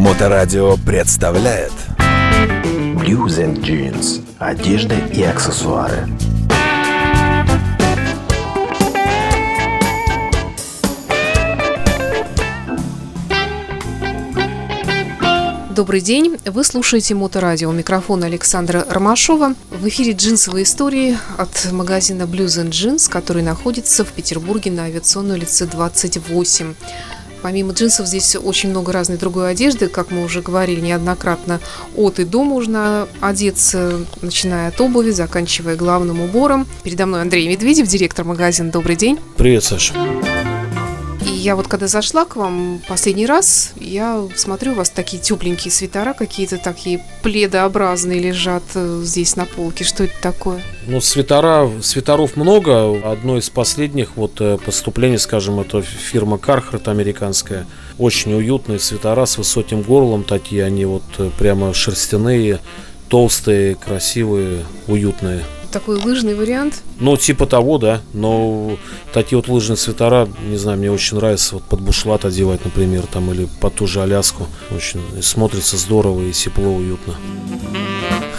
Моторадио представляет Blues and Jeans. Одежда и аксессуары. Добрый день, вы слушаете Моторадио. Микрофон Александра Ромашова. В эфире джинсовые истории от магазина Blues and Jeans, который находится в Петербурге на авиационной улице 28. Помимо джинсов здесь очень много разной другой одежды, как мы уже говорили неоднократно. От и до можно одеться, начиная от обуви, заканчивая главным убором. Передо мной Андрей Медведев, директор магазина. Добрый день. Привет, Саша. Я вот когда зашла к вам последний раз, я смотрю, у вас такие тепленькие свитера какие-то такие пледообразные лежат э, здесь на полке. Что это такое? Ну, свитера, свитеров много. Одно из последних вот э, поступлений, скажем, это фирма Carhartt американская. Очень уютные свитера с высоким горлом такие. Они вот э, прямо шерстяные, толстые, красивые, уютные такой лыжный вариант? Ну, типа того, да. Но такие вот лыжные свитера, не знаю, мне очень нравится вот под бушлат одевать, например, там, или под ту же Аляску. Очень смотрится здорово и тепло, уютно.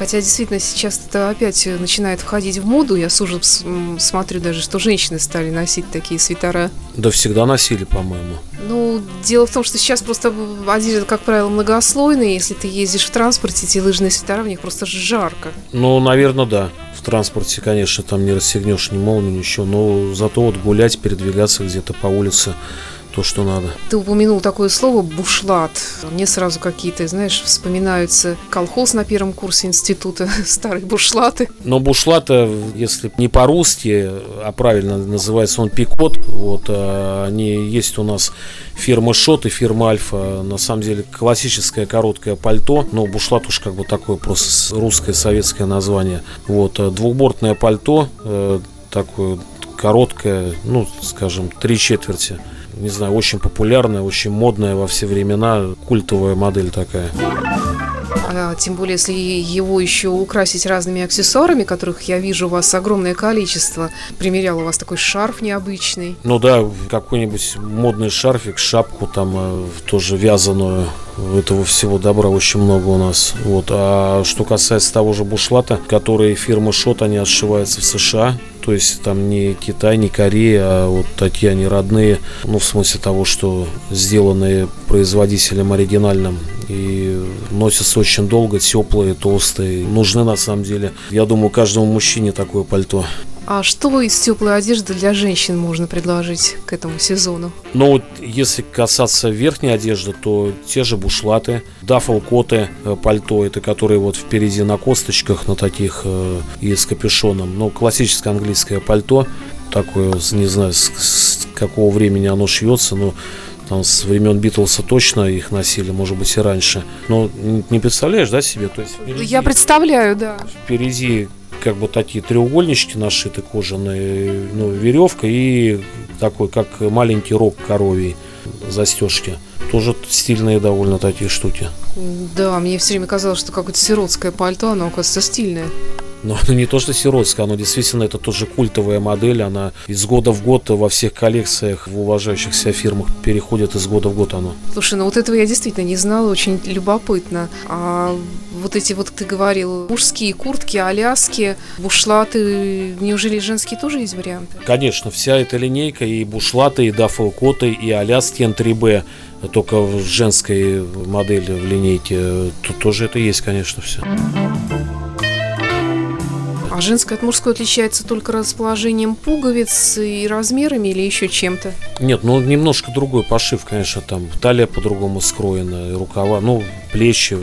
Хотя действительно сейчас это опять начинает входить в моду. Я с ужасом смотрю даже, что женщины стали носить такие свитера. Да всегда носили, по-моему. Ну, дело в том, что сейчас просто одежда, как правило, многослойная. Если ты ездишь в транспорте, эти лыжные свитера, в них просто жарко. Ну, наверное, да транспорте, конечно, там не расстегнешь ни молнию, ничего, но зато вот гулять, передвигаться где-то по улице то, что надо. Ты упомянул такое слово «бушлат». Мне сразу какие-то, знаешь, вспоминаются колхоз на первом курсе института, старые бушлаты. Но бушлата, если не по-русски, а правильно называется он пикот, вот, а они есть у нас фирма Шот и фирма Альфа. На самом деле классическое короткое пальто, но бушлат уж как бы такое просто русское советское название. Вот, а двухбортное пальто, э, такое короткое, ну, скажем, три четверти не знаю, очень популярная, очень модная во все времена, культовая модель такая. А, тем более, если его еще украсить разными аксессуарами, которых я вижу у вас огромное количество. Примерял у вас такой шарф необычный. Ну да, какой-нибудь модный шарфик, шапку там э, тоже вязаную. Этого всего добра очень много у нас. Вот. А что касается того же бушлата, который фирма Шот, они отшиваются в США. То есть там не Китай, не Корея, а вот такие они родные. Ну, в смысле того, что сделанные производителем оригинальным. И носятся очень долго, теплые, толстые. Нужны на самом деле. Я думаю, каждому мужчине такое пальто. А что из теплой одежды для женщин можно предложить к этому сезону? Ну, вот если касаться верхней одежды, то те же бушлаты, дафл-коты, э, пальто, это которые вот впереди на косточках, на таких э, и с капюшоном. Ну, классическое английское пальто, такое, не знаю, с, с какого времени оно шьется, но там с времен Битлса точно их носили, может быть и раньше. Но не представляешь, да, себе? То есть впереди, Я представляю, да. Впереди как бы такие треугольнички нашиты кожаные, ну, веревка и такой, как маленький рог коровий застежки. Тоже стильные довольно такие штуки. Да, мне все время казалось, что какое-то сиротское пальто, оно, оказывается, стильное. Но оно не то, что сиротское, оно действительно это тоже культовая модель. Она из года в год во всех коллекциях в уважающихся фирмах переходит из года в год оно. Слушай, ну вот этого я действительно не знала, очень любопытно. А вот эти вот, ты говорил, мужские куртки, аляски, бушлаты, неужели женские тоже есть варианты? Конечно, вся эта линейка и бушлаты, и дафл-коты, и аляски N3B только в женской модели в линейке. Тут тоже это есть, конечно, все. А женское от мужской отличается только расположением пуговиц и размерами или еще чем-то? Нет, ну немножко другой пошив, конечно, там талия по-другому скроена, рукава, ну плечи,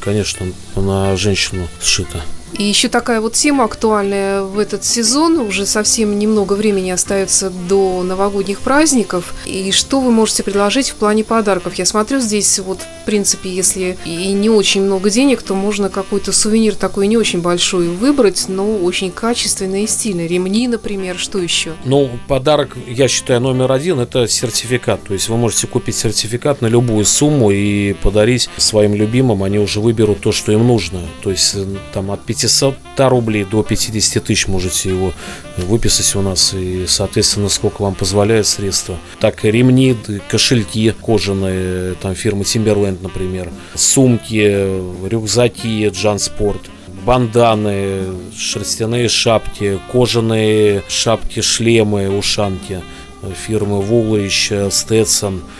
конечно, на женщину сшито. И еще такая вот тема актуальная в этот сезон. Уже совсем немного времени остается до новогодних праздников. И что вы можете предложить в плане подарков? Я смотрю здесь вот, в принципе, если и не очень много денег, то можно какой-то сувенир такой не очень большой выбрать, но очень качественный и стильный. Ремни, например, что еще? Ну, подарок, я считаю, номер один – это сертификат. То есть вы можете купить сертификат на любую сумму и подарить своим любимым. Они уже выберут то, что им нужно. То есть там от 5 500 рублей до 50 тысяч можете его выписать у нас. И, соответственно, сколько вам позволяет средства. Так, ремни, кошельки кожаные, там фирмы Timberland например, сумки, рюкзаки, джанспорт – банданы, шерстяные шапки, кожаные шапки, шлемы, ушанки. Фирмы Woolwich, Stetson –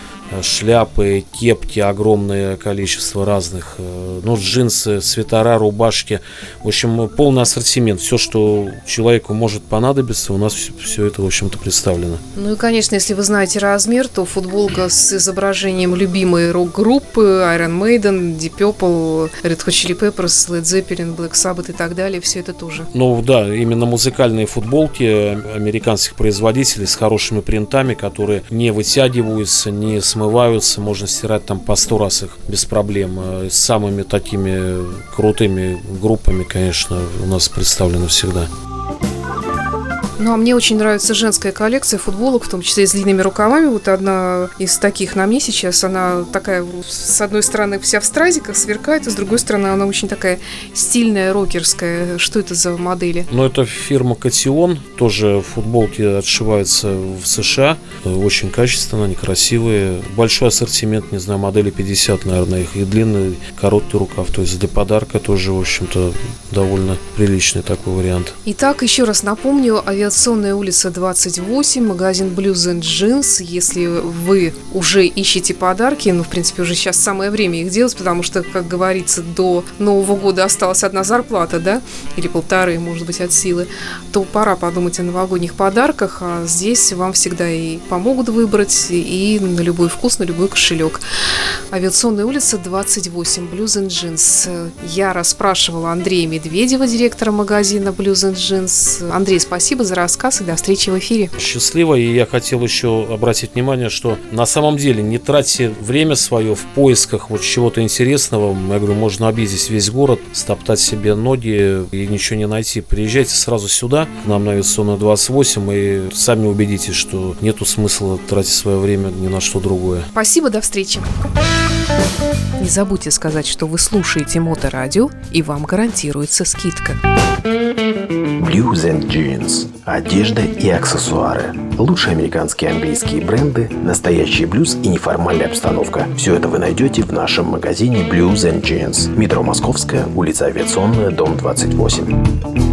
шляпы, кепки, огромное количество разных, э, ну, джинсы, свитера, рубашки. В общем, полный ассортимент. Все, что человеку может понадобиться, у нас все это, в общем-то, представлено. Ну и, конечно, если вы знаете размер, то футболка с изображением любимой рок-группы Iron Maiden, Deep Purple, Red Hot Chili Peppers, Led Zeppelin, Black Sabbath и так далее, все это тоже. Ну да, именно музыкальные футболки американских производителей с хорошими принтами, которые не вытягиваются, не смываются смываются, можно стирать там по сто раз их без проблем. Э, с самыми такими крутыми группами, конечно, у нас представлено всегда. Ну, а мне очень нравится женская коллекция футболок, в том числе с длинными рукавами. Вот одна из таких на мне сейчас. Она такая, с одной стороны, вся в стразиках сверкает, а с другой стороны, она очень такая стильная, рокерская. Что это за модели? Ну, это фирма Катион. Тоже футболки отшиваются в США. Очень качественно, они красивые. Большой ассортимент, не знаю, модели 50, наверное, их. И длинный, короткий рукав. То есть для подарка тоже, в общем-то, довольно приличный такой вариант. Итак, еще раз напомню, авиа Авиационная улица 28, магазин Blues and Jeans. Если вы уже ищете подарки, ну, в принципе, уже сейчас самое время их делать, потому что, как говорится, до Нового года осталась одна зарплата, да, или полторы, может быть, от силы, то пора подумать о новогодних подарках, а здесь вам всегда и помогут выбрать, и на любой вкус, на любой кошелек. Авиационная улица 28, Blues and Jeans. Я расспрашивала Андрея Медведева, директора магазина Blues and Jeans. Андрей, спасибо за рассказ и до встречи в эфире. Счастливо, и я хотел еще обратить внимание, что на самом деле не тратьте время свое в поисках вот чего-то интересного. Я говорю, можно обидеть весь город, стоптать себе ноги и ничего не найти. Приезжайте сразу сюда, к нам на авиационную 28, и сами убедитесь, что нету смысла тратить свое время ни на что другое. Спасибо, до встречи. Не забудьте сказать, что вы слушаете Моторадио, и вам гарантируется скидка. Blues and Jeans. Одежда и аксессуары. Лучшие американские и английские бренды, настоящий блюз и неформальная обстановка. Все это вы найдете в нашем магазине Blues and Jeans. Метро Московская, улица Авиационная, дом 28.